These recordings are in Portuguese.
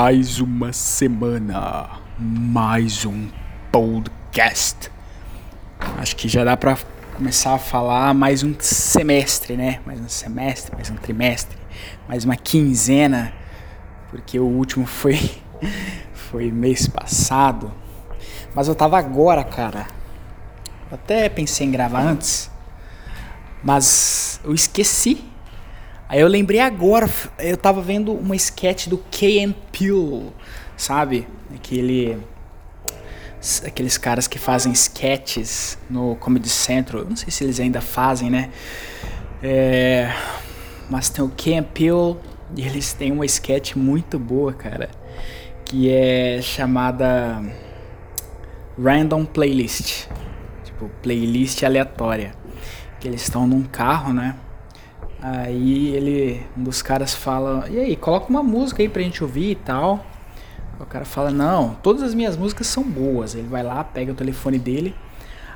Mais uma semana, mais um podcast. Acho que já dá pra começar a falar mais um semestre, né? Mais um semestre, mais um trimestre, mais uma quinzena, porque o último foi foi mês passado. Mas eu tava agora, cara. Até pensei em gravar antes, mas eu esqueci Aí eu lembrei agora, eu tava vendo uma sketch do Key Peele, sabe? Aquele aqueles caras que fazem sketches no Comedy Central. Não sei se eles ainda fazem, né? É, mas tem o Key Peele e eles têm uma sketch muito boa, cara, que é chamada Random Playlist, tipo playlist aleatória. Que eles estão num carro, né? Aí ele, um dos caras fala, e aí, coloca uma música aí pra gente ouvir e tal. O cara fala, não, todas as minhas músicas são boas. Ele vai lá, pega o telefone dele.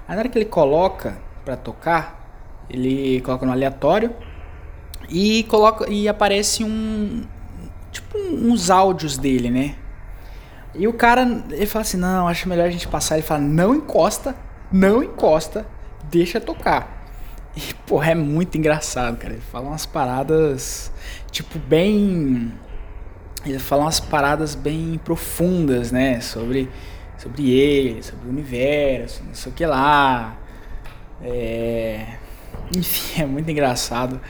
Aí na hora que ele coloca pra tocar, ele coloca no aleatório e coloca e aparece um tipo uns áudios dele, né? E o cara, ele fala assim: "Não, acho melhor a gente passar". Ele fala: "Não encosta, não encosta, deixa tocar". E, porra, é muito engraçado, cara. Ele fala umas paradas, tipo, bem. Ele fala umas paradas bem profundas, né? Sobre, sobre ele, sobre o universo, não sei o que lá. É... Enfim, é muito engraçado.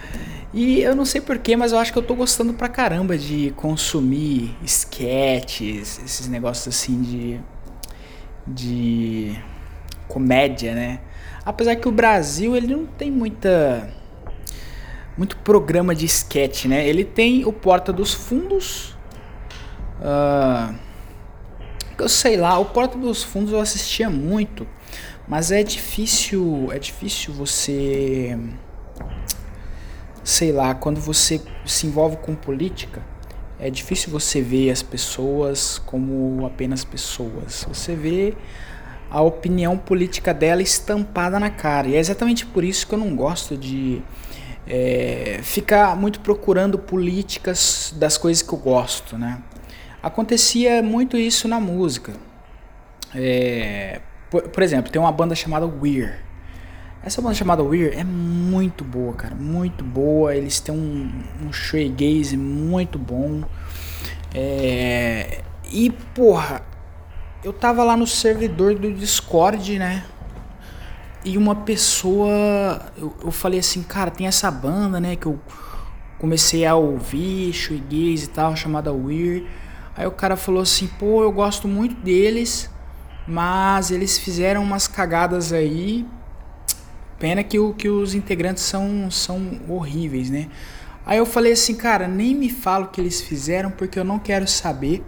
E eu não sei porquê, mas eu acho que eu tô gostando pra caramba de consumir sketches, esses negócios assim de. de. comédia, né? Apesar que o Brasil ele não tem muita muito programa de sketch, né? Ele tem o Porta dos Fundos. Uh, eu sei lá, o Porta dos Fundos eu assistia muito, mas é difícil, é difícil você sei lá, quando você se envolve com política, é difícil você ver as pessoas como apenas pessoas. Você vê a opinião política dela estampada na cara. E é exatamente por isso que eu não gosto de é, ficar muito procurando políticas das coisas que eu gosto, né? Acontecia muito isso na música. É, por, por, exemplo, tem uma banda chamada Weir. Essa banda chamada Weir é muito boa, cara, muito boa. Eles têm um, um shoegaze muito bom. É, e porra, eu tava lá no servidor do Discord, né? E uma pessoa. Eu, eu falei assim, cara, tem essa banda, né? Que eu comecei a ouvir, shoegaze e tal, chamada Weird. Aí o cara falou assim, pô, eu gosto muito deles, mas eles fizeram umas cagadas aí. Pena que, o, que os integrantes são, são horríveis, né? Aí eu falei assim, cara, nem me fala o que eles fizeram porque eu não quero saber.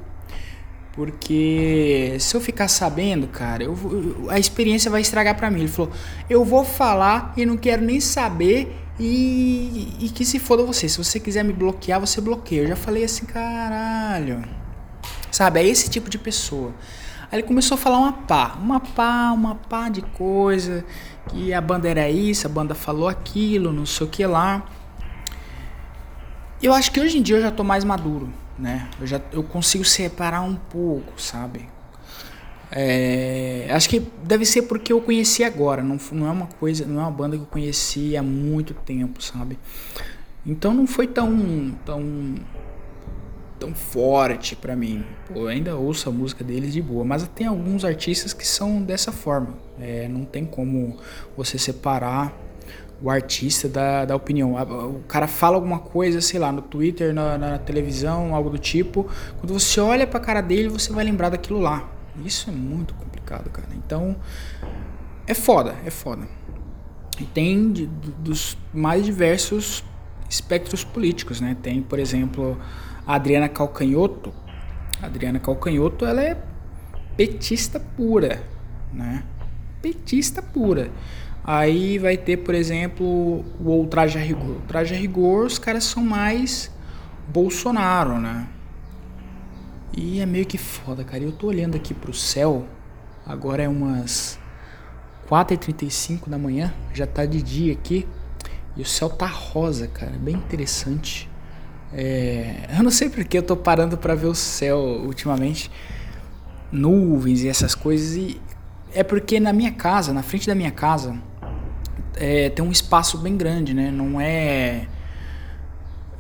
Porque se eu ficar sabendo, cara, eu, a experiência vai estragar para mim. Ele falou: eu vou falar e não quero nem saber e, e que se foda você. Se você quiser me bloquear, você bloqueia. Eu já falei assim, caralho. Sabe, é esse tipo de pessoa. Aí ele começou a falar uma pá, uma pá, uma pá de coisa. Que a banda era isso, a banda falou aquilo, não sei o que lá. Eu acho que hoje em dia eu já tô mais maduro né? Eu já eu consigo separar um pouco, sabe? É, acho que deve ser porque eu conheci agora, não, não é uma coisa, não é uma banda que eu conheci há muito tempo, sabe? Então não foi tão tão tão forte para mim. Pô, ainda ouço a música deles de boa, mas tem alguns artistas que são dessa forma. É, não tem como você separar o artista da, da opinião. O cara fala alguma coisa, sei lá, no Twitter, na, na televisão, algo do tipo. Quando você olha pra cara dele, você vai lembrar daquilo lá. Isso é muito complicado, cara. Então, é foda, é foda. E tem de, dos mais diversos espectros políticos, né? Tem, por exemplo, a Adriana Calcanhoto. A Adriana Calcanhoto, ela é petista pura, né? Petista pura. Aí vai ter, por exemplo, o traje a rigor. O traje a rigor, os caras são mais Bolsonaro, né? E é meio que foda, cara. Eu tô olhando aqui pro céu, agora é umas 4h35 da manhã, já tá de dia aqui. E o céu tá rosa, cara, bem interessante. É, eu não sei porque eu tô parando para ver o céu ultimamente, nuvens e essas coisas, e é porque na minha casa, na frente da minha casa, é, tem um espaço bem grande, né? Não é.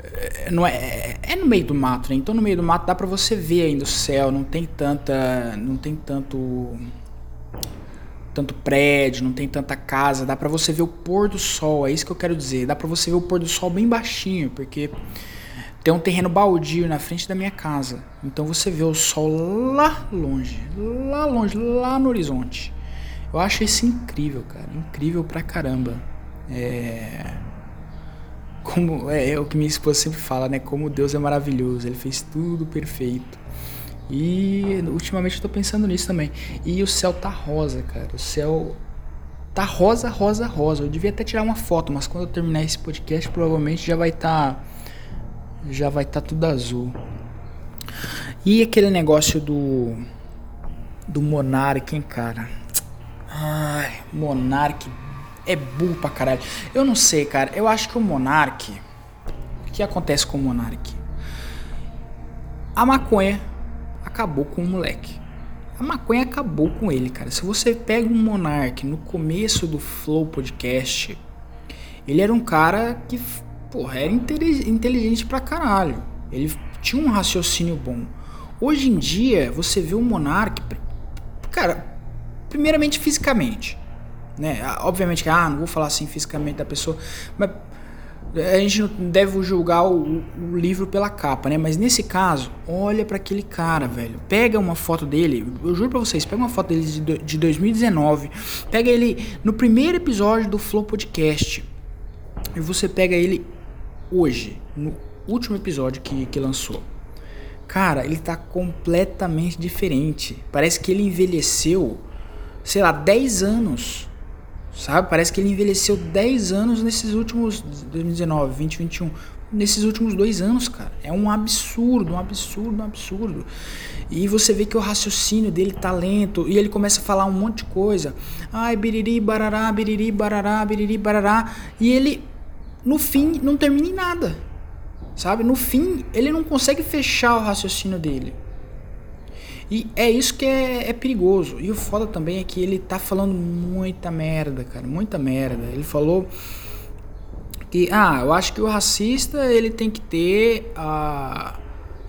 é não é, é no meio do mato, né? Então no meio do mato dá para você ver ainda o céu, não tem tanta, não tem tanto tanto prédio, não tem tanta casa, dá para você ver o pôr do sol, é isso que eu quero dizer. Dá para você ver o pôr do sol bem baixinho, porque tem um terreno baldio na frente da minha casa. Então você vê o sol lá longe, lá longe, lá no horizonte. Eu acho isso incrível, cara, incrível pra caramba. É como é, é o que minha esposa sempre fala, né? Como Deus é maravilhoso, ele fez tudo perfeito. E ultimamente eu tô pensando nisso também. E o céu tá rosa, cara. O céu tá rosa, rosa, rosa. Eu devia até tirar uma foto, mas quando eu terminar esse podcast, provavelmente já vai estar tá, já vai estar tá tudo azul. E aquele negócio do do Monark, hein, cara? Ai, Monark é burro pra caralho. Eu não sei, cara. Eu acho que o Monark o que acontece com o Monark? A maconha acabou com o moleque. A maconha acabou com ele, cara. Se você pega um Monark no começo do Flow Podcast, ele era um cara que, porra, era inteligente pra caralho. Ele tinha um raciocínio bom. Hoje em dia, você vê o Monark, cara, primeiramente fisicamente, né? Obviamente que, ah, não vou falar assim fisicamente da pessoa, mas a gente não deve julgar o, o, livro pela capa, né? Mas nesse caso, olha para aquele cara, velho. Pega uma foto dele, eu juro pra vocês, pega uma foto dele de, de 2019, pega ele no primeiro episódio do Flow Podcast, e você pega ele hoje, no último episódio que, que lançou. Cara, ele tá completamente diferente. Parece que ele envelheceu, sei lá, 10 anos Sabe? Parece que ele envelheceu 10 anos nesses últimos 2019, 2021, nesses últimos dois anos, cara. É um absurdo, um absurdo, um absurdo. E você vê que o raciocínio dele tá lento e ele começa a falar um monte de coisa. Ai, biriri, barará, biriri, barará, biriri, barará. E ele, no fim, não termina em nada. Sabe? No fim, ele não consegue fechar o raciocínio dele. E é isso que é, é, perigoso. E o foda também é que ele tá falando muita merda, cara. Muita merda. Ele falou que, ah, eu acho que o racista ele tem que ter a.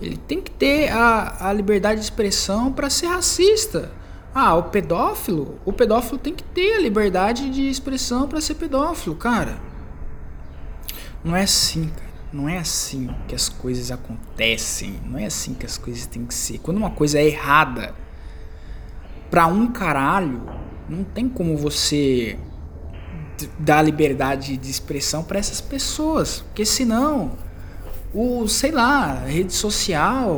Ele tem que ter a, a liberdade de expressão para ser racista. Ah, o pedófilo? O pedófilo tem que ter a liberdade de expressão para ser pedófilo, cara. Não é assim, cara. Não é assim que as coisas acontecem. Não é assim que as coisas têm que ser. Quando uma coisa é errada pra um caralho, não tem como você dar liberdade de expressão para essas pessoas. Porque senão, o, sei lá, rede social,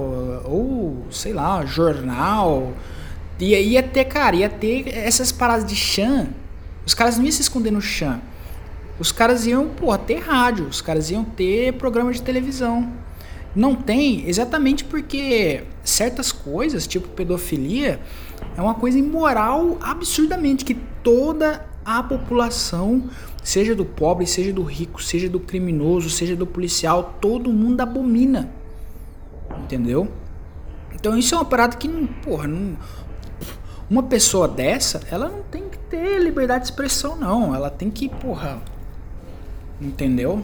ou sei lá, jornal, ia, ia ter, cara, ia ter essas paradas de chã. Os caras não iam se esconder no chã os caras iam, porra, ter rádio, os caras iam ter programa de televisão. Não tem, exatamente porque certas coisas, tipo pedofilia, é uma coisa imoral absurdamente que toda a população, seja do pobre, seja do rico, seja do criminoso, seja do policial, todo mundo abomina. Entendeu? Então isso é uma parada que, porra, não, uma pessoa dessa, ela não tem que ter liberdade de expressão, não. Ela tem que, porra, Entendeu?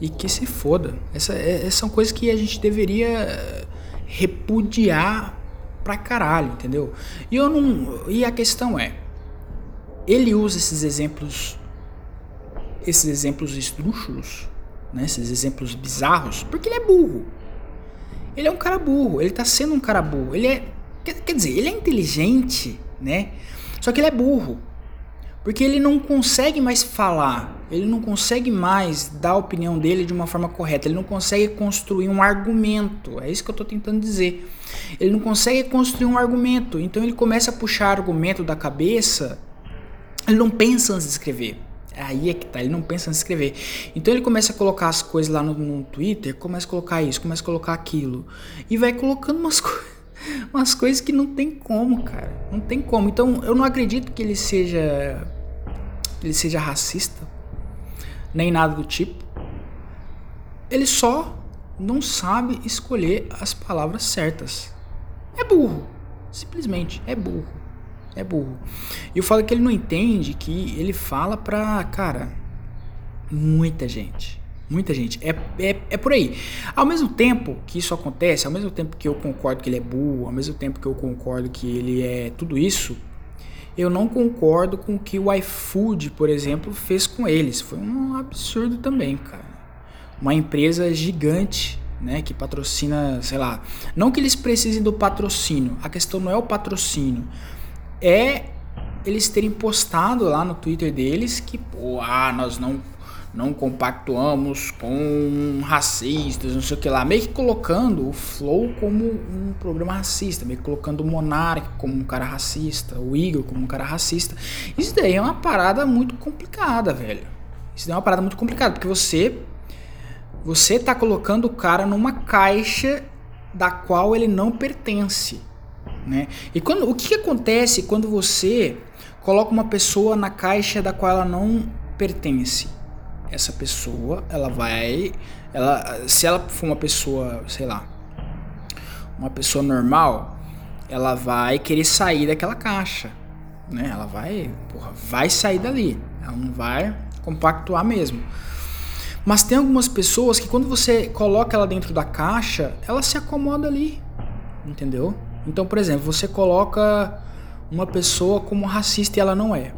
E que se foda. Essa, é, é, são coisas que a gente deveria repudiar pra caralho, entendeu? E eu não. E a questão é. Ele usa esses exemplos. Esses exemplos esdrúxulos, né? Esses exemplos bizarros, porque ele é burro. Ele é um cara burro, ele tá sendo um cara burro. Ele é. Quer dizer, ele é inteligente, né? Só que ele é burro. Porque ele não consegue mais falar, ele não consegue mais dar a opinião dele de uma forma correta, ele não consegue construir um argumento. É isso que eu estou tentando dizer. Ele não consegue construir um argumento, então ele começa a puxar argumento da cabeça, ele não pensa antes de escrever. Aí é que tá, ele não pensa em escrever. Então ele começa a colocar as coisas lá no, no Twitter, começa a colocar isso, começa a colocar aquilo. E vai colocando umas coisas umas coisas que não tem como, cara. Não tem como. Então eu não acredito que ele seja ele seja racista, nem nada do tipo. Ele só não sabe escolher as palavras certas. É burro. Simplesmente é burro. É burro. E eu falo que ele não entende que ele fala pra, cara, muita gente. Muita gente. É, é, é por aí. Ao mesmo tempo que isso acontece, ao mesmo tempo que eu concordo que ele é burro, ao mesmo tempo que eu concordo que ele é tudo isso, eu não concordo com o que o iFood, por exemplo, fez com eles. Foi um absurdo também, cara. Uma empresa gigante, né, que patrocina, sei lá, não que eles precisem do patrocínio. A questão não é o patrocínio. É eles terem postado lá no Twitter deles que, pô, ah, nós não não compactuamos com racistas, não sei o que lá, meio que colocando o Flow como um programa racista, meio que colocando o Monark como um cara racista, o Igor como um cara racista. Isso daí é uma parada muito complicada, velho. Isso daí é uma parada muito complicada, porque você você tá colocando o cara numa caixa da qual ele não pertence, né? E quando o que, que acontece quando você coloca uma pessoa na caixa da qual ela não pertence? Essa pessoa, ela vai, ela, se ela for uma pessoa, sei lá, uma pessoa normal, ela vai querer sair daquela caixa, né? Ela vai, porra, vai sair dali, ela não vai compactuar mesmo. Mas tem algumas pessoas que quando você coloca ela dentro da caixa, ela se acomoda ali, entendeu? Então, por exemplo, você coloca uma pessoa como racista e ela não é.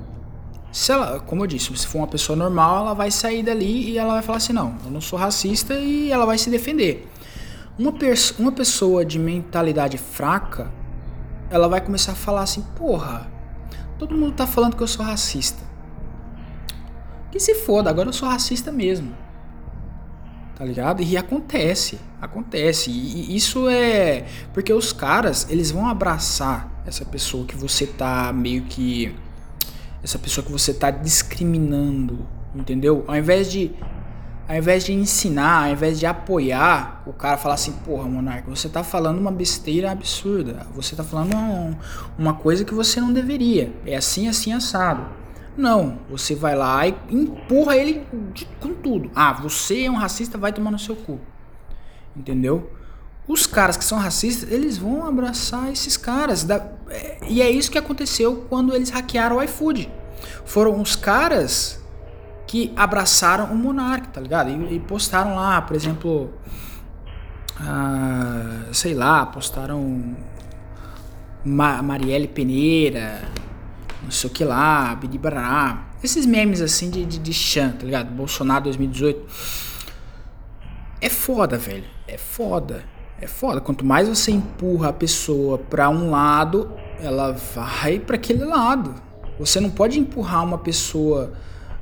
Se ela, como eu disse, se for uma pessoa normal, ela vai sair dali e ela vai falar assim: não, eu não sou racista e ela vai se defender. Uma, uma pessoa de mentalidade fraca, ela vai começar a falar assim: porra, todo mundo tá falando que eu sou racista. Que se foda, agora eu sou racista mesmo. Tá ligado? E acontece, acontece. E, e isso é. Porque os caras, eles vão abraçar essa pessoa que você tá meio que essa pessoa que você está discriminando, entendeu? Ao invés de ao invés de ensinar, ao invés de apoiar, o cara falar assim, porra, monarca, você tá falando uma besteira absurda. Você tá falando uma, uma coisa que você não deveria. É assim, assim, assado. Não, você vai lá e empurra ele de, com tudo. Ah, você é um racista, vai tomar no seu cu. Entendeu? Os caras que são racistas, eles vão abraçar esses caras. Da, é, e é isso que aconteceu quando eles hackearam o iFood. Foram os caras que abraçaram o Monark, tá ligado? E, e postaram lá, por exemplo, ah, sei lá, postaram Ma Marielle Peneira, não sei o que lá, Bidibará. Esses memes assim de, de, de Chan, tá ligado? Bolsonaro 2018. É foda, velho. É foda é foda. Quanto mais você empurra a pessoa para um lado, ela vai para aquele lado. Você não pode empurrar uma pessoa,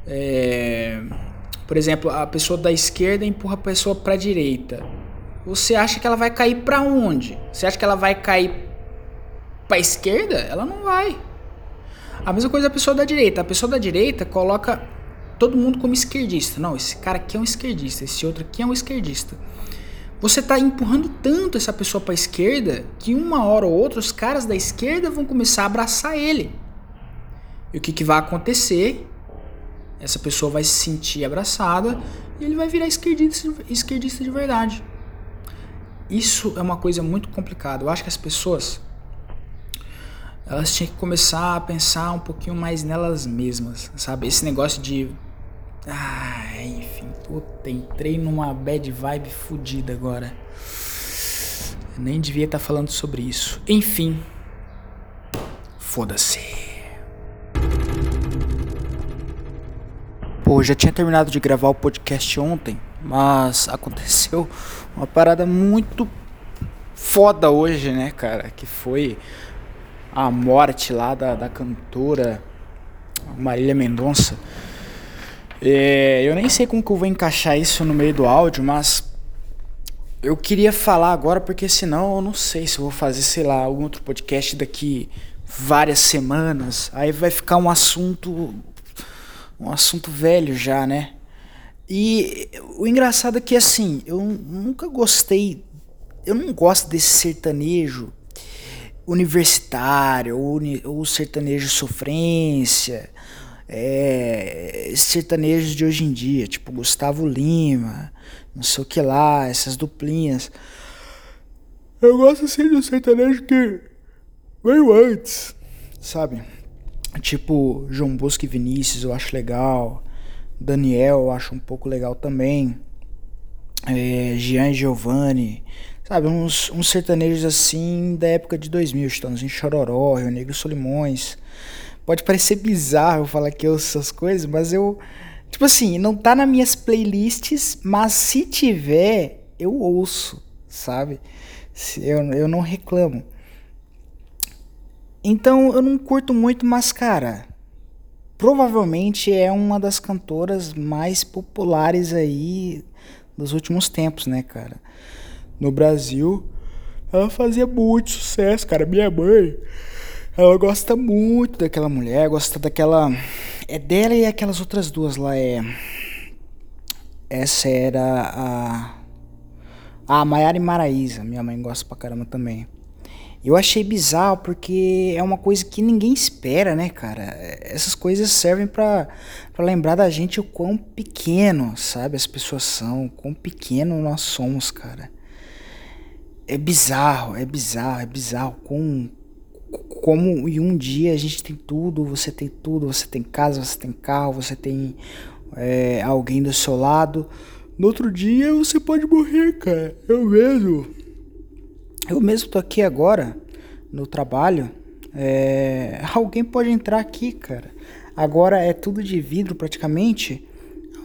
é, por exemplo, a pessoa da esquerda empurra a pessoa para a direita. Você acha que ela vai cair para onde? Você acha que ela vai cair para a esquerda? Ela não vai. A mesma coisa a pessoa da direita. A pessoa da direita coloca todo mundo como esquerdista. Não, esse cara aqui é um esquerdista, esse outro aqui é um esquerdista. Você está empurrando tanto essa pessoa para a esquerda que uma hora ou outra os caras da esquerda vão começar a abraçar ele. E o que, que vai acontecer? Essa pessoa vai se sentir abraçada e ele vai virar esquerdista, esquerdista de verdade. Isso é uma coisa muito complicada. Eu acho que as pessoas elas tinham que começar a pensar um pouquinho mais nelas mesmas, sabe? Esse negócio de ah, enfim, puta, entrei numa bad vibe fodida agora. Eu nem devia estar tá falando sobre isso. Enfim, foda-se. Pô, já tinha terminado de gravar o podcast ontem, mas aconteceu uma parada muito foda hoje, né, cara? Que foi a morte lá da, da cantora Marília Mendonça. É, eu nem sei como que eu vou encaixar isso no meio do áudio, mas eu queria falar agora porque senão eu não sei se eu vou fazer, sei lá, algum outro podcast daqui várias semanas. Aí vai ficar um assunto um assunto velho já, né? E o engraçado é que assim, eu nunca gostei, eu não gosto desse sertanejo universitário ou, ou sertanejo sofrência é, sertanejos de hoje em dia, tipo Gustavo Lima, não sei o que lá, essas duplinhas. Eu gosto assim do sertanejo que veio antes, sabe? Tipo João Bosco e Vinícius, eu acho legal. Daniel, eu acho um pouco legal também. É, Jean Giovanni, sabe? Uns, uns sertanejos assim da época de 2000, estamos em Chororó, Rio Negro Solimões. Pode parecer bizarro falar que eu essas coisas, mas eu. Tipo assim, não tá nas minhas playlists, mas se tiver, eu ouço, sabe? Eu, eu não reclamo. Então eu não curto muito, mas cara, provavelmente é uma das cantoras mais populares aí dos últimos tempos, né, cara? No Brasil, ela fazia muito sucesso, cara. Minha mãe ela gosta muito daquela mulher, gosta daquela. É dela e aquelas outras duas lá. É. Essa era a. A Maiara e Maraísa. Minha mãe gosta pra caramba também. Eu achei bizarro porque é uma coisa que ninguém espera, né, cara? Essas coisas servem para lembrar da gente o quão pequeno, sabe, as pessoas são, o quão pequeno nós somos, cara. É bizarro, é bizarro, é bizarro com como em um dia a gente tem tudo, você tem tudo, você tem casa, você tem carro, você tem é, alguém do seu lado. No outro dia você pode morrer, cara. Eu mesmo. Eu mesmo tô aqui agora no trabalho. É, alguém pode entrar aqui, cara. Agora é tudo de vidro praticamente.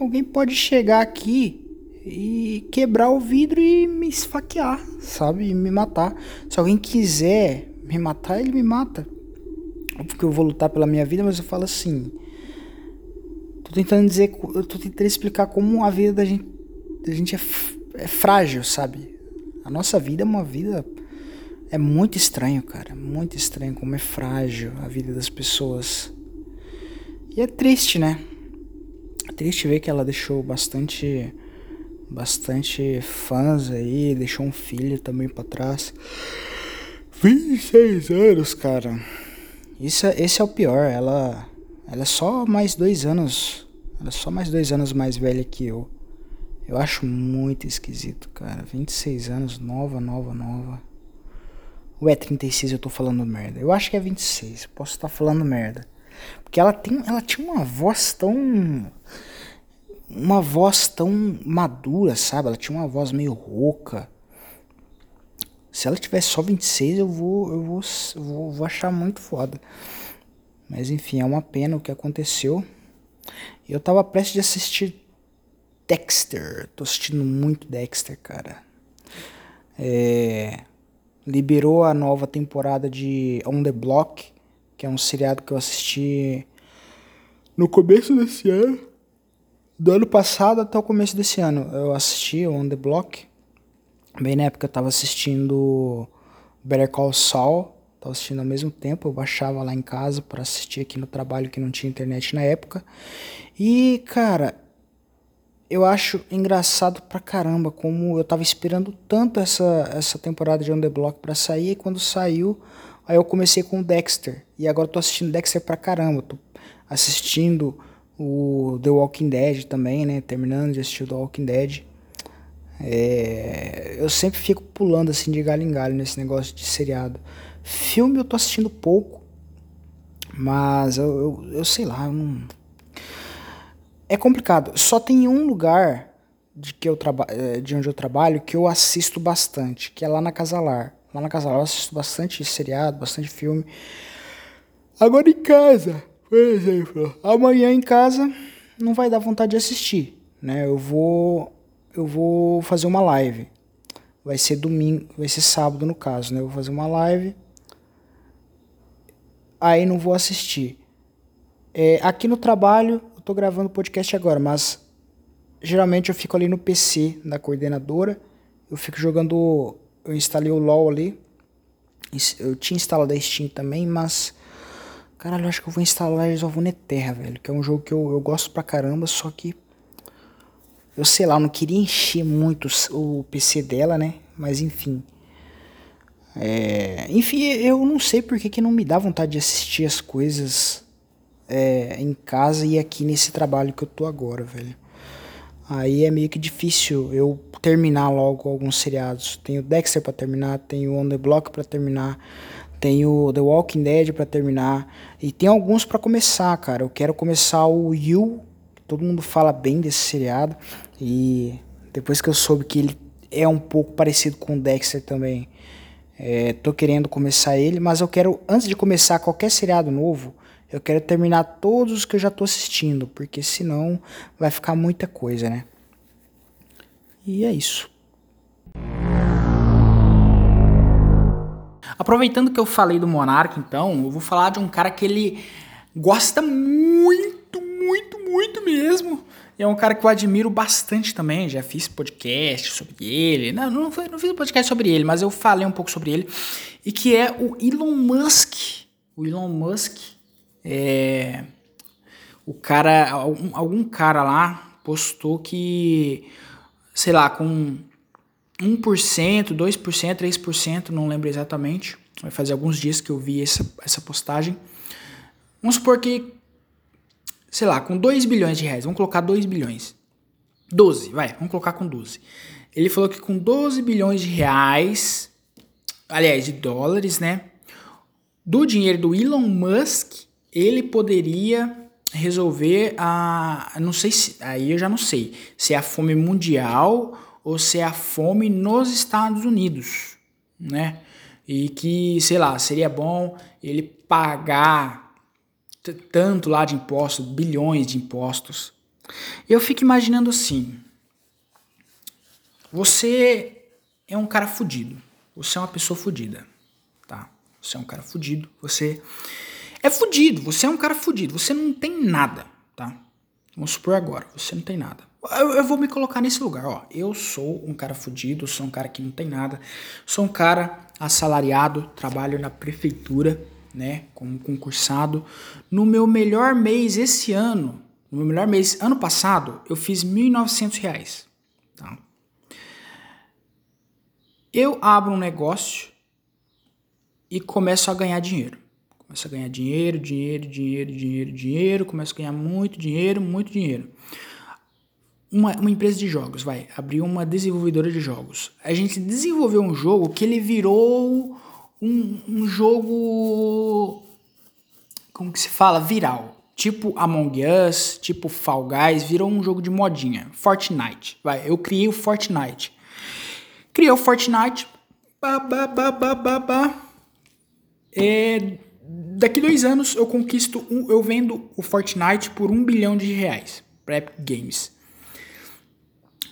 Alguém pode chegar aqui e quebrar o vidro e me esfaquear, sabe? E me matar. Se alguém quiser me matar, ele me mata. Porque eu vou lutar pela minha vida, mas eu falo assim. Tô tentando dizer, eu tô tentando explicar como a vida da gente, da gente é, é frágil, sabe? A nossa vida é uma vida. É muito estranho, cara. Muito estranho como é frágil a vida das pessoas. E é triste, né? É triste ver que ela deixou bastante. Bastante fãs aí, deixou um filho também para trás. 26 anos, cara. Isso, é, esse é o pior. Ela, ela é só mais dois anos. Ela é só mais dois anos mais velha que eu. Eu acho muito esquisito, cara. 26 anos, nova, nova, nova. Ou é 36 eu tô falando merda? Eu acho que é 26. Posso estar falando merda. Porque ela tem, ela tinha uma voz tão uma voz tão madura, sabe? Ela tinha uma voz meio rouca. Se ela tivesse só 26, eu vou, eu vou, eu vou, vou achar muito foda. Mas enfim, é uma pena o que aconteceu. Eu tava prestes de assistir Dexter. Tô assistindo muito Dexter, cara. É, liberou a nova temporada de On the Block, que é um seriado que eu assisti no começo desse ano. Do ano passado até o começo desse ano. Eu assisti On the Block. Bem na época eu tava assistindo Better Call Saul, tava assistindo ao mesmo tempo, eu baixava lá em casa para assistir aqui no trabalho que não tinha internet na época. E, cara, eu acho engraçado pra caramba como eu tava esperando tanto essa, essa temporada de The Block pra sair, e quando saiu, aí eu comecei com o Dexter. E agora eu tô assistindo Dexter pra caramba, tô assistindo o The Walking Dead também, né, terminando de assistir o The Walking Dead. É, eu sempre fico pulando assim de galho em galho nesse negócio de seriado. Filme eu tô assistindo pouco, mas eu, eu, eu sei lá, eu não... é complicado. Só tem um lugar de que eu trabalho, é, de onde eu trabalho que eu assisto bastante, que é lá na Casalar. Lá na Casalar eu assisto bastante seriado, bastante filme. Agora em casa, por exemplo, amanhã em casa não vai dar vontade de assistir, né? Eu vou eu vou fazer uma live. Vai ser domingo, vai ser sábado no caso, né? Eu vou fazer uma live. Aí não vou assistir. É, aqui no trabalho, eu tô gravando podcast agora, mas geralmente eu fico ali no PC da coordenadora. Eu fico jogando. Eu instalei o LOL ali. Eu tinha instalado a Steam também, mas. Caralho, eu acho que eu vou instalar Resolve Neterra, velho. Que é um jogo que eu, eu gosto pra caramba, só que eu sei lá, eu não queria encher muito o PC dela, né? Mas enfim. É, enfim, eu não sei porque que não me dá vontade de assistir as coisas é, em casa e aqui nesse trabalho que eu tô agora, velho. Aí é meio que difícil eu terminar logo alguns seriados. Tenho Dexter para terminar, tenho On the Block para terminar, tenho The Walking Dead para terminar e tem alguns para começar, cara. Eu quero começar o You, todo mundo fala bem desse seriado e depois que eu soube que ele é um pouco parecido com o Dexter também, é, tô querendo começar ele, mas eu quero antes de começar qualquer seriado novo, eu quero terminar todos os que eu já tô assistindo, porque senão vai ficar muita coisa, né? E é isso. Aproveitando que eu falei do Monarca, então, eu vou falar de um cara que ele gosta muito, muito, muito mesmo. E é um cara que eu admiro bastante também. Já fiz podcast sobre ele. Não, não, não fiz podcast sobre ele, mas eu falei um pouco sobre ele. E que é o Elon Musk. O Elon Musk é, o cara, algum, algum cara lá postou que, sei lá, com 1%, 2%, 3%, não lembro exatamente. Vai fazer alguns dias que eu vi essa, essa postagem. Vamos supor que, sei lá, com 2 bilhões de reais, vamos colocar 2 bilhões. 12, vai, vamos colocar com 12. Ele falou que com 12 bilhões de reais, aliás, de dólares, né? Do dinheiro do Elon Musk, ele poderia resolver a. Não sei se. Aí eu já não sei. Se é a fome mundial ou se é a fome nos Estados Unidos, né? E que, sei lá, seria bom ele pagar tanto lá de impostos, bilhões de impostos. Eu fico imaginando assim. Você é um cara fudido. Você é uma pessoa fudida, tá? Você é um cara fudido. Você é fudido, você é um cara fudido, você não tem nada, tá? Vamos supor agora, você não tem nada. Eu, eu, vou me colocar nesse lugar, ó. Eu sou um cara fudido, sou um cara que não tem nada, sou um cara assalariado, trabalho na prefeitura, né, como concursado. No meu melhor mês esse ano, no meu melhor mês ano passado, eu fiz R$ 1.900, tá? Eu abro um negócio e começo a ganhar dinheiro. Começa a ganhar dinheiro, dinheiro, dinheiro, dinheiro, dinheiro, começa a ganhar muito dinheiro, muito dinheiro. Uma, uma empresa de jogos, vai, abriu uma desenvolvedora de jogos. A gente desenvolveu um jogo que ele virou um, um jogo. Como que se fala? Viral. Tipo Among Us, tipo Fall Guys, virou um jogo de modinha. Fortnite. Vai, eu criei o Fortnite. Criei o Fortnite. Ba, ba, ba, ba, ba, ba. É, daqui dois anos eu conquisto um, eu vendo o Fortnite por um bilhão de reais para Epic Games.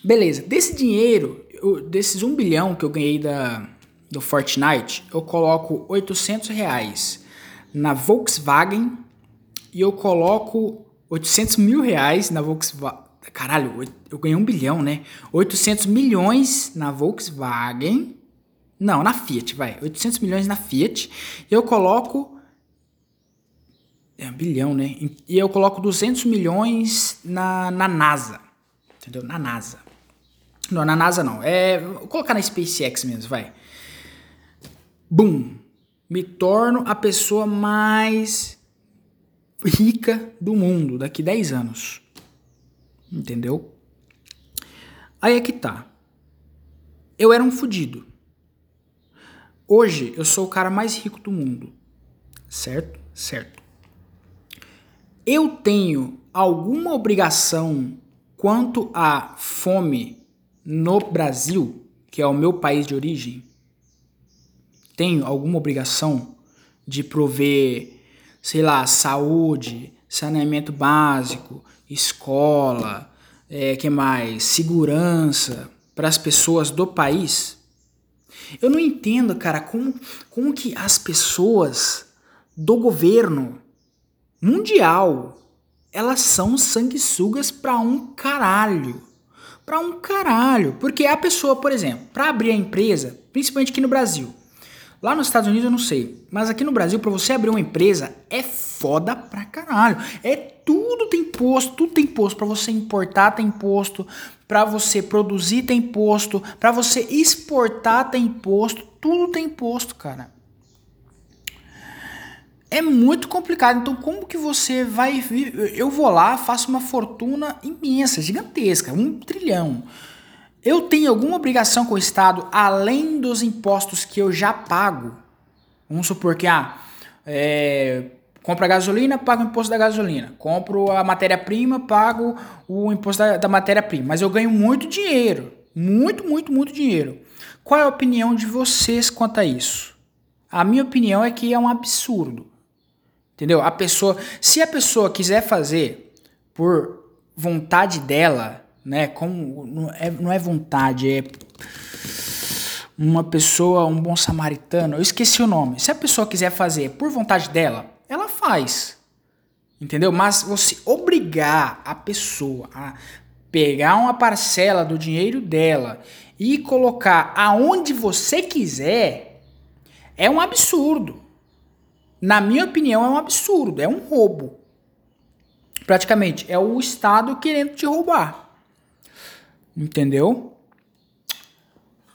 Beleza, desse dinheiro, eu, desses um bilhão que eu ganhei da, do Fortnite, eu coloco 800 reais na Volkswagen e eu coloco 800 mil reais na Volkswagen. Caralho, eu ganhei um bilhão, né? 800 milhões na Volkswagen. Não, na Fiat, vai. 800 milhões na Fiat. E eu coloco é um bilhão, né? E eu coloco 200 milhões na, na NASA. Entendeu? Na NASA. Não, na NASA não. É, vou colocar na SpaceX mesmo, vai. Bum! Me torno a pessoa mais rica do mundo daqui 10 anos. Entendeu? Aí é que tá. Eu era um fudido. Hoje eu sou o cara mais rico do mundo. Certo? Certo eu tenho alguma obrigação quanto à fome no Brasil, que é o meu país de origem? Tenho alguma obrigação de prover, sei lá, saúde, saneamento básico, escola, é, que mais, segurança para as pessoas do país? Eu não entendo, cara, como, como que as pessoas do governo mundial, elas são sanguessugas para um caralho. Para um caralho. Porque a pessoa, por exemplo, para abrir a empresa, principalmente aqui no Brasil. Lá nos Estados Unidos eu não sei, mas aqui no Brasil para você abrir uma empresa é foda pra caralho. É tudo tem imposto, tudo tem imposto para você importar tem imposto, para você produzir tem imposto, para você exportar tem imposto, tudo tem imposto, cara é muito complicado. Então, como que você vai. Eu vou lá, faço uma fortuna imensa, gigantesca, um trilhão. Eu tenho alguma obrigação com o Estado além dos impostos que eu já pago? Vamos supor que, ah, é, compro a gasolina, pago o imposto da gasolina. Compro a matéria-prima, pago o imposto da, da matéria-prima. Mas eu ganho muito dinheiro. Muito, muito, muito dinheiro. Qual é a opinião de vocês quanto a isso? A minha opinião é que é um absurdo. Entendeu? A pessoa, se a pessoa quiser fazer por vontade dela, né? Como não é, não é vontade, é uma pessoa, um bom samaritano. Eu esqueci o nome. Se a pessoa quiser fazer por vontade dela, ela faz. Entendeu? Mas você obrigar a pessoa a pegar uma parcela do dinheiro dela e colocar aonde você quiser é um absurdo. Na minha opinião, é um absurdo, é um roubo. Praticamente, é o Estado querendo te roubar. Entendeu?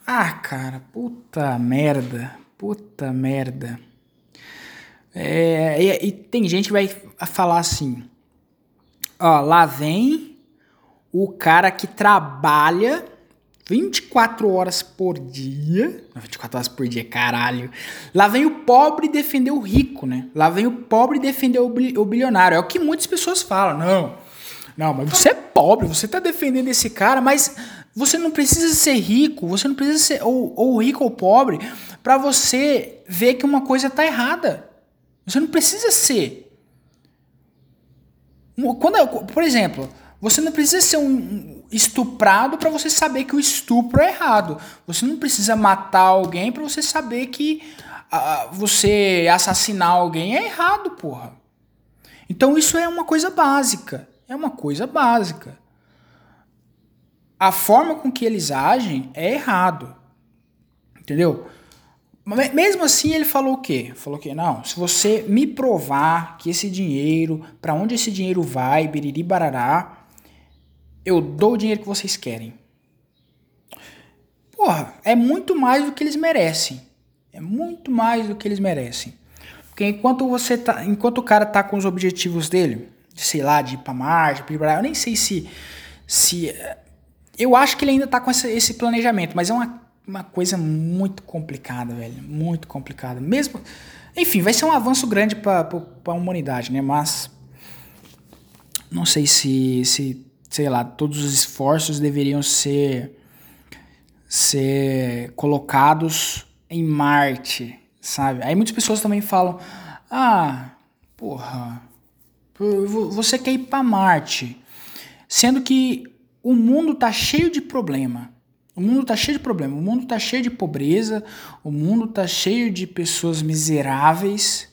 Ah, cara, puta merda. Puta merda. É, e, e, tem gente que vai falar assim: ó, lá vem o cara que trabalha 24 horas por dia. 24 horas por dia, caralho. Lá vem o pobre defender o rico, né? Lá vem o pobre defender o bilionário. É o que muitas pessoas falam. Não, não, mas você é pobre, você tá defendendo esse cara, mas você não precisa ser rico, você não precisa ser ou, ou rico ou pobre para você ver que uma coisa tá errada. Você não precisa ser. Quando, por exemplo, você não precisa ser um estuprado para você saber que o estupro é errado. Você não precisa matar alguém para você saber que uh, você assassinar alguém é errado, porra. Então isso é uma coisa básica. É uma coisa básica. A forma com que eles agem é errado. Entendeu? Mesmo assim, ele falou o quê? Falou que não, se você me provar que esse dinheiro, para onde esse dinheiro vai, biriri barará, eu dou o dinheiro que vocês querem. Porra, é muito mais do que eles merecem. É muito mais do que eles merecem. Porque enquanto você tá, enquanto o cara tá com os objetivos dele, sei lá, de ir pra Marte, eu nem sei se. se eu acho que ele ainda tá com esse, esse planejamento, mas é uma, uma coisa muito complicada, velho. Muito complicada. Mesmo. Enfim, vai ser um avanço grande para a humanidade, né? Mas. Não sei se, se. Sei lá, todos os esforços deveriam ser. ser colocados em Marte, sabe? Aí muitas pessoas também falam: ah, porra você quer ir para Marte, sendo que o mundo tá cheio de problema. O mundo tá cheio de problema, o mundo tá cheio de pobreza, o mundo tá cheio de pessoas miseráveis.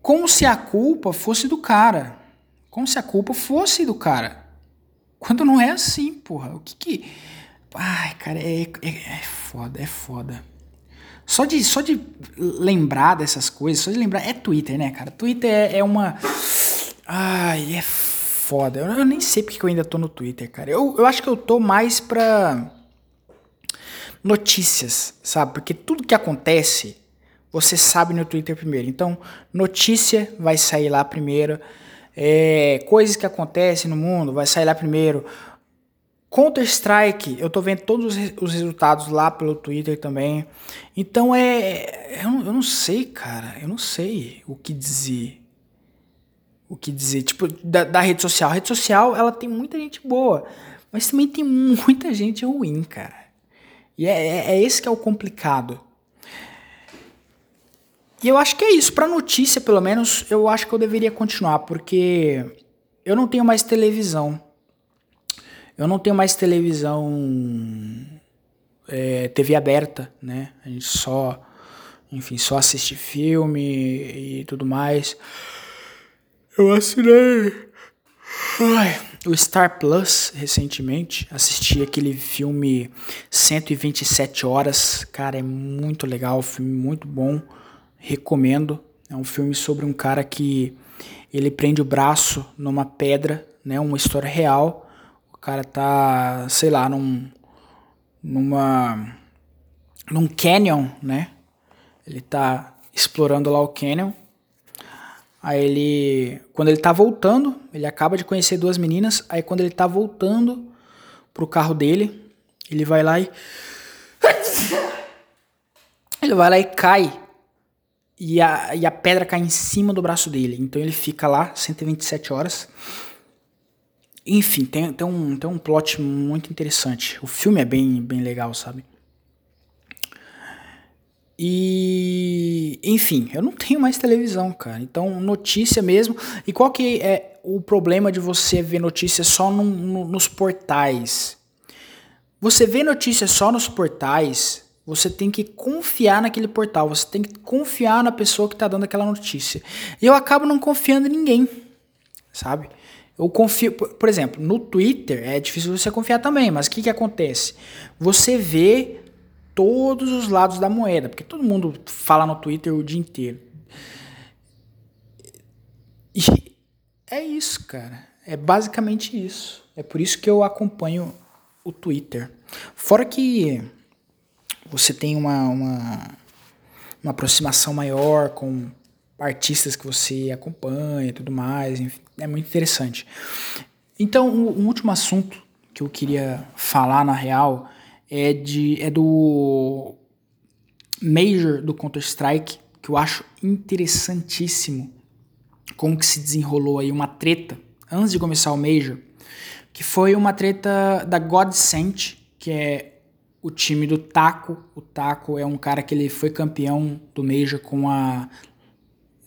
Como se a culpa fosse do cara. Como se a culpa fosse do cara. Quando não é assim, porra. O que que. Ai, cara, é, é, é foda, é foda. Só de, só de lembrar dessas coisas, só de lembrar. É Twitter, né, cara? Twitter é, é uma. Ai, é foda. Eu, eu, nem sei porque eu ainda tô no Twitter, cara. Eu, eu acho que eu tô mais pra. Notícias, sabe? Porque tudo que acontece, você sabe no Twitter primeiro. Então, notícia vai sair lá primeiro. É, coisas que acontecem no mundo vai sair lá primeiro. Counter-Strike, eu tô vendo todos os resultados lá pelo Twitter também. Então é. Eu não, eu não sei, cara. Eu não sei o que dizer. O que dizer. Tipo, da, da, rede social. A rede social, ela tem muita gente boa. Mas também tem muita gente ruim, cara. E é, é, é esse que é o complicado. E eu acho que é isso. Pra notícia, pelo menos, eu acho que eu deveria continuar. Porque eu não tenho mais televisão. Eu não tenho mais televisão, é, TV aberta, né? A gente só, enfim, só assiste filme e tudo mais. Eu assinei ai, o Star Plus recentemente. Assisti aquele filme 127 horas. Cara, é muito legal, filme muito bom. Recomendo. É um filme sobre um cara que ele prende o braço numa pedra, né? Uma história real cara tá, sei lá, num numa num canyon, né? Ele tá explorando lá o Canyon. Aí ele, quando ele tá voltando, ele acaba de conhecer duas meninas. Aí quando ele tá voltando pro carro dele, ele vai lá e ele vai lá e cai. E a, e a pedra cai em cima do braço dele. Então ele fica lá 127 horas. Enfim, tem, tem, um, tem um plot muito interessante. O filme é bem, bem legal, sabe? E, enfim, eu não tenho mais televisão, cara. Então, notícia mesmo. E qual que é o problema de você ver notícias só no, no, nos portais? Você vê notícias só nos portais, você tem que confiar naquele portal, você tem que confiar na pessoa que está dando aquela notícia. E eu acabo não confiando em ninguém, sabe? Eu confio, por exemplo, no Twitter é difícil você confiar também, mas o que, que acontece? Você vê todos os lados da moeda, porque todo mundo fala no Twitter o dia inteiro. E é isso, cara. É basicamente isso. É por isso que eu acompanho o Twitter. Fora que você tem uma, uma, uma aproximação maior com artistas que você acompanha e tudo mais. Enfim, é muito interessante. Então, um, um último assunto que eu queria falar na real é, de, é do Major do Counter-Strike, que eu acho interessantíssimo como que se desenrolou aí uma treta antes de começar o Major, que foi uma treta da Godsent, que é o time do Taco. O Taco é um cara que ele foi campeão do Major com a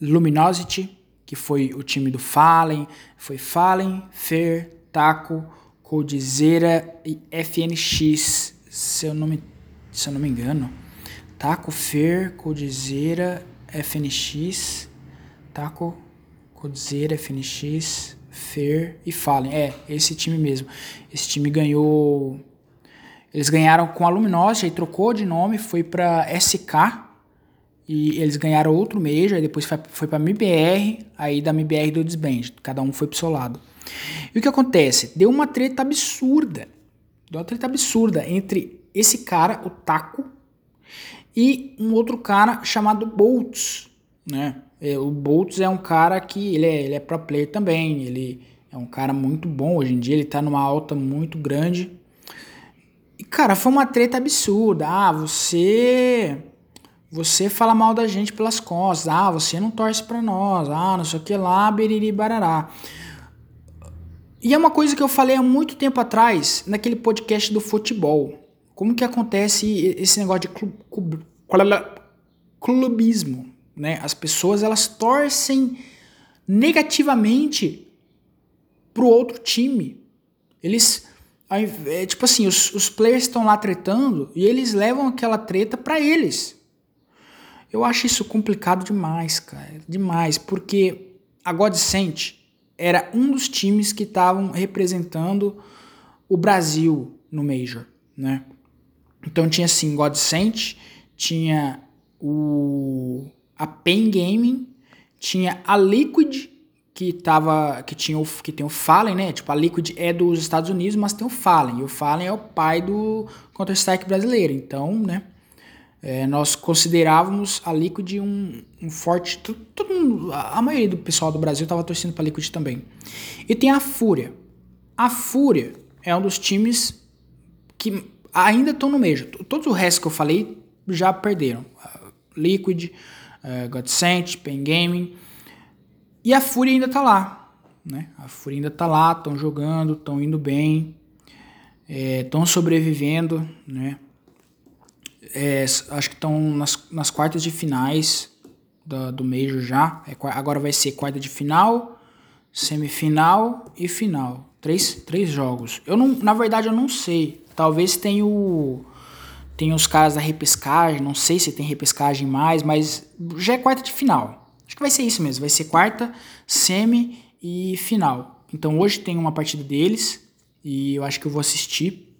Luminosity, que foi o time do Fallen. Foi Fallen, Fer, Taco, Coldzera e FNX, se eu não me, se eu não me engano. Taco, Fer, Coldzera, FNX, Taco, Coldzera, FNX, Fer e Fallen. É, esse time mesmo. Esse time ganhou eles ganharam com a Luminosity, aí trocou de nome, foi para SK, e eles ganharam outro Major, aí depois foi, foi para MBR, aí da MBR do desband, cada um foi pro seu lado. E o que acontece? Deu uma treta absurda, deu uma treta absurda entre esse cara, o Taco, e um outro cara chamado Boltz, né? É, o Boltz é um cara que ele é, ele é pro player também, ele é um cara muito bom, hoje em dia ele tá numa alta muito grande, e, cara, foi uma treta absurda. Ah, você. Você fala mal da gente pelas costas. Ah, você não torce pra nós. Ah, não sei o que lá, beriri barará. E é uma coisa que eu falei há muito tempo atrás, naquele podcast do futebol. Como que acontece esse negócio de club, clubismo, né? As pessoas, elas torcem negativamente pro outro time. Eles é, tipo assim, os, os players estão lá tretando e eles levam aquela treta para eles. Eu acho isso complicado demais, cara. Demais. Porque a Godsent era um dos times que estavam representando o Brasil no Major, né? Então tinha assim, Godsent, tinha o a Pen Gaming, tinha a Liquid que tava que tinha o, que tem o Fallen, né? Tipo, a Liquid é dos Estados Unidos, mas tem o Fallen. E o Fallen é o pai do Counter-Strike brasileiro. Então, né? É, nós considerávamos a Liquid um, um forte. Todo mundo, a maioria do pessoal do Brasil estava torcendo para a Liquid também. E tem a Fúria. A Fúria é um dos times que ainda estão no meio. Todos o resto que eu falei já perderam. Liquid, uh, Godsent, Pen Gaming. E a Fúria ainda tá lá, né? A Fúria ainda tá lá, estão jogando, estão indo bem, estão é, sobrevivendo, né? É, acho que estão nas, nas quartas de finais do, do Major já. É, agora vai ser quarta de final, semifinal e final. Três, três jogos. Eu não, na verdade, eu não sei. Talvez tenha o os caras da repescagem, não sei se tem repescagem mais, mas já é quarta de final. Acho que vai ser isso mesmo, vai ser quarta, semi e final. Então hoje tem uma partida deles e eu acho que eu vou assistir.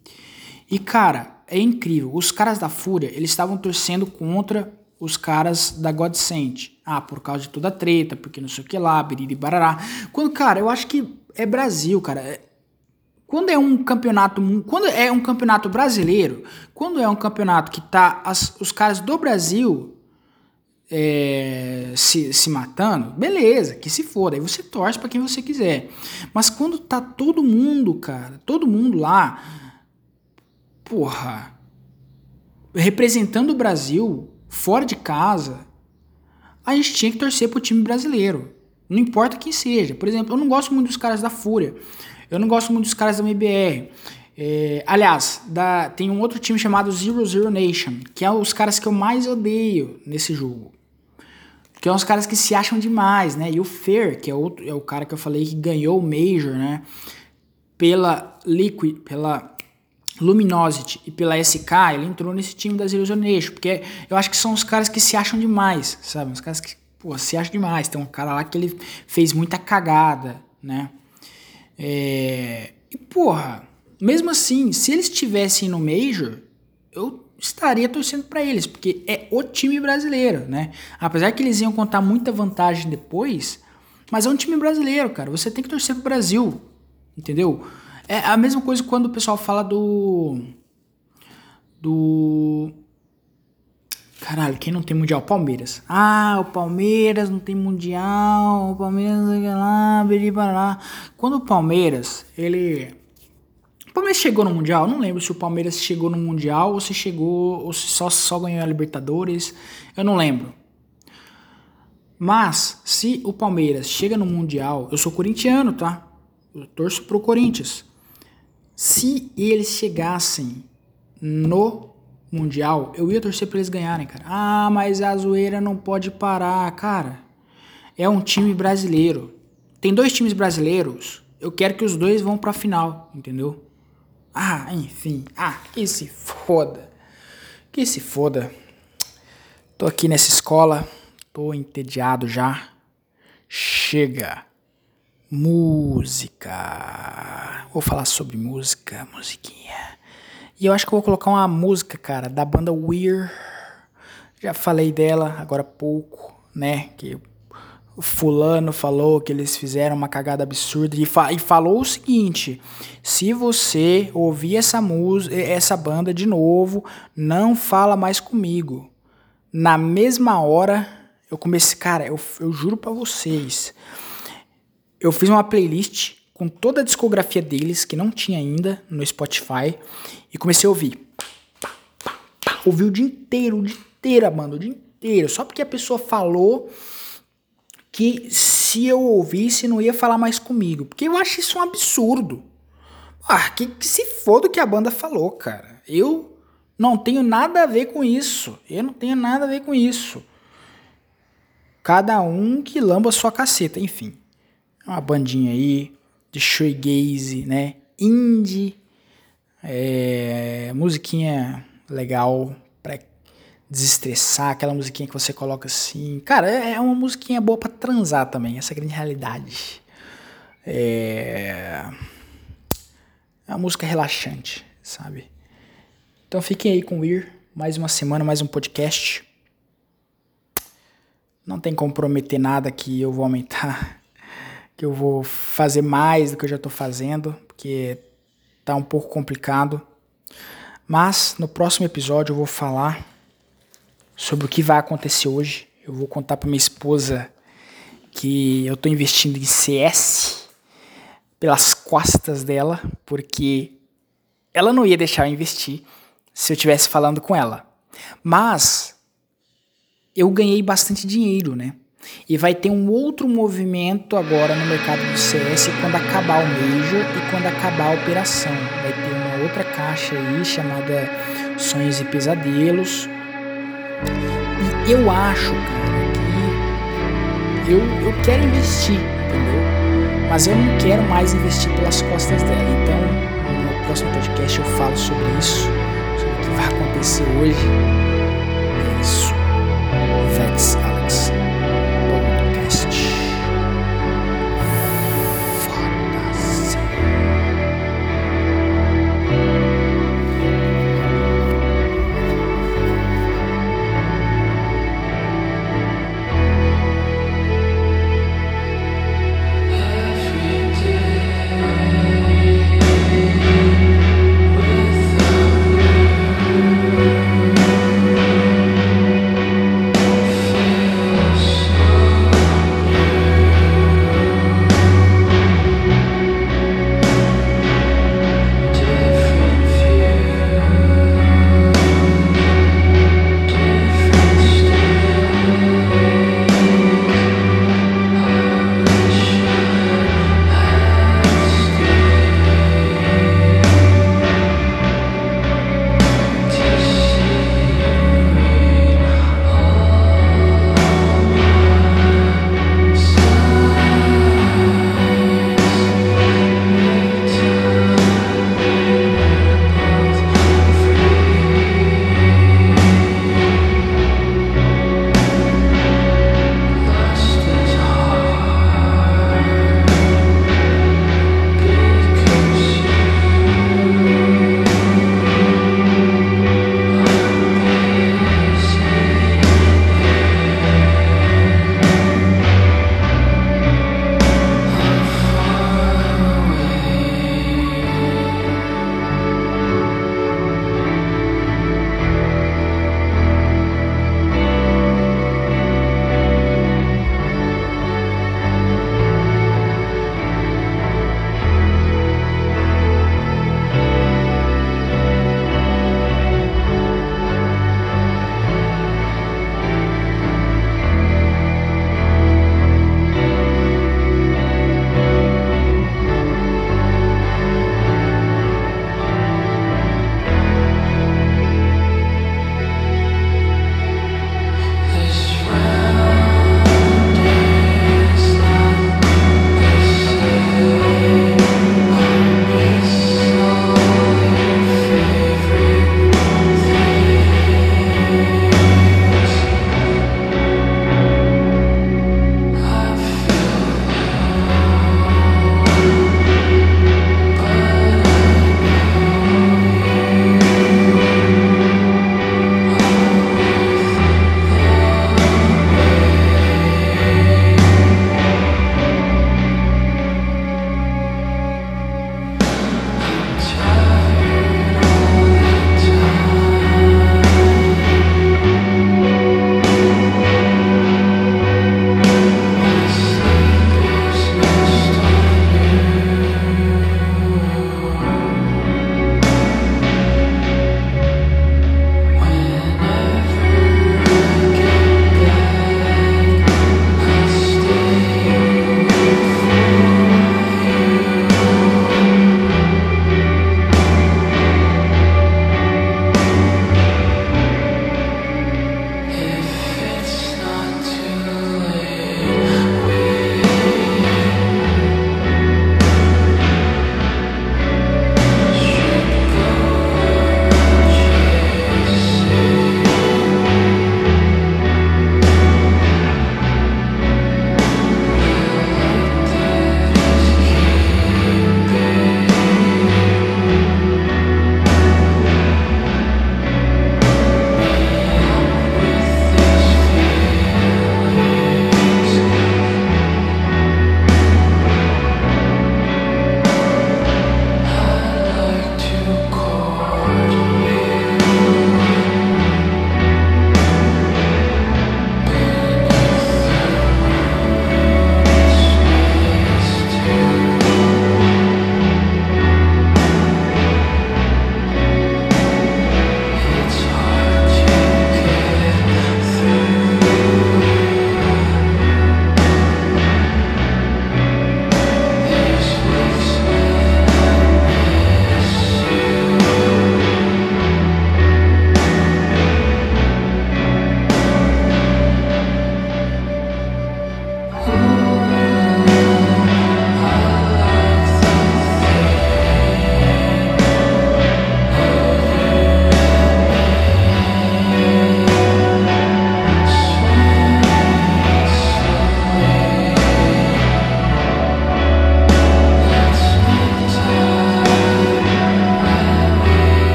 E cara, é incrível. Os caras da Fúria, eles estavam torcendo contra os caras da Godsent. Ah, por causa de toda a treta, porque não sei o que lá, biriri barará. Quando, cara, eu acho que é Brasil, cara. É, quando é um campeonato, quando é um campeonato brasileiro, quando é um campeonato que tá as, os caras do Brasil é, se, se matando, beleza, que se for, aí você torce para quem você quiser. Mas quando tá todo mundo, cara, todo mundo lá, porra, representando o Brasil fora de casa, a gente tinha que torcer pro time brasileiro. Não importa quem seja. Por exemplo, eu não gosto muito dos caras da Fúria. Eu não gosto muito dos caras da MBR. É, aliás, da, tem um outro time chamado Zero Zero Nation, que é os caras que eu mais odeio nesse jogo. Que são os caras que se acham demais, né? E o Fer, que é, outro, é o cara que eu falei que ganhou o Major, né? Pela Liquid, pela Luminosity e pela SK, ele entrou nesse time da Zero Zero Nation, porque eu acho que são os caras que se acham demais, sabe? Os caras que, pô, se acham demais. Tem um cara lá que ele fez muita cagada, né? É... E, porra mesmo assim, se eles estivessem no Major, eu estaria torcendo para eles, porque é o time brasileiro, né? Apesar que eles iam contar muita vantagem depois, mas é um time brasileiro, cara. Você tem que torcer pro Brasil, entendeu? É a mesma coisa quando o pessoal fala do do Caralho, quem não tem mundial? Palmeiras. Ah, o Palmeiras não tem mundial, o Palmeiras não sei lá, lá. Quando o Palmeiras, ele Palmeiras chegou no Mundial? Não lembro se o Palmeiras chegou no Mundial ou se chegou ou se só, só ganhou a Libertadores. Eu não lembro. Mas, se o Palmeiras chega no Mundial, eu sou corintiano, tá? Eu torço pro Corinthians. Se eles chegassem no Mundial, eu ia torcer pra eles ganharem, cara. Ah, mas a zoeira não pode parar, cara. É um time brasileiro. Tem dois times brasileiros. Eu quero que os dois vão pra final, entendeu? Ah, enfim. Ah, que se foda. Que se foda. Tô aqui nessa escola. Tô entediado já. Chega. Música. Vou falar sobre música, musiquinha. E eu acho que eu vou colocar uma música, cara, da banda Weir. Já falei dela agora há pouco, né? Que fulano falou que eles fizeram uma cagada absurda e, fa e falou o seguinte: se você ouvir essa música, essa banda de novo, não fala mais comigo. Na mesma hora, eu comecei, cara, eu, eu juro para vocês, eu fiz uma playlist com toda a discografia deles que não tinha ainda no Spotify e comecei a ouvir. Ouvi o dia inteiro, o dia inteiro, banda, o dia inteiro, só porque a pessoa falou que se eu ouvisse não ia falar mais comigo. Porque eu acho isso um absurdo. Ah, que, que se foda o que a banda falou, cara. Eu não tenho nada a ver com isso. Eu não tenho nada a ver com isso. Cada um que lamba sua caceta, enfim. É uma bandinha aí de shoegaze, né? Indie. É, musiquinha legal pra desestressar, aquela musiquinha que você coloca assim. Cara, é, é uma musiquinha boa para transar também, essa grande realidade. É... é uma música relaxante, sabe? Então fiquem aí com o Ir, mais uma semana, mais um podcast. Não tem como prometer nada que eu vou aumentar, que eu vou fazer mais do que eu já tô fazendo, porque tá um pouco complicado. Mas no próximo episódio eu vou falar sobre o que vai acontecer hoje. Eu vou contar para minha esposa que eu estou investindo em CS pelas costas dela, porque ela não ia deixar eu investir se eu estivesse falando com ela. Mas eu ganhei bastante dinheiro, né? E vai ter um outro movimento agora no mercado do CS quando acabar o Major e quando acabar a operação. Vai ter uma outra caixa aí chamada Sonhos e Pesadelos, e eu acho, cara, que eu, eu quero investir, entendeu? Mas eu não quero mais investir pelas costas dela. Então, no próximo podcast eu falo sobre isso, sobre o que vai acontecer hoje.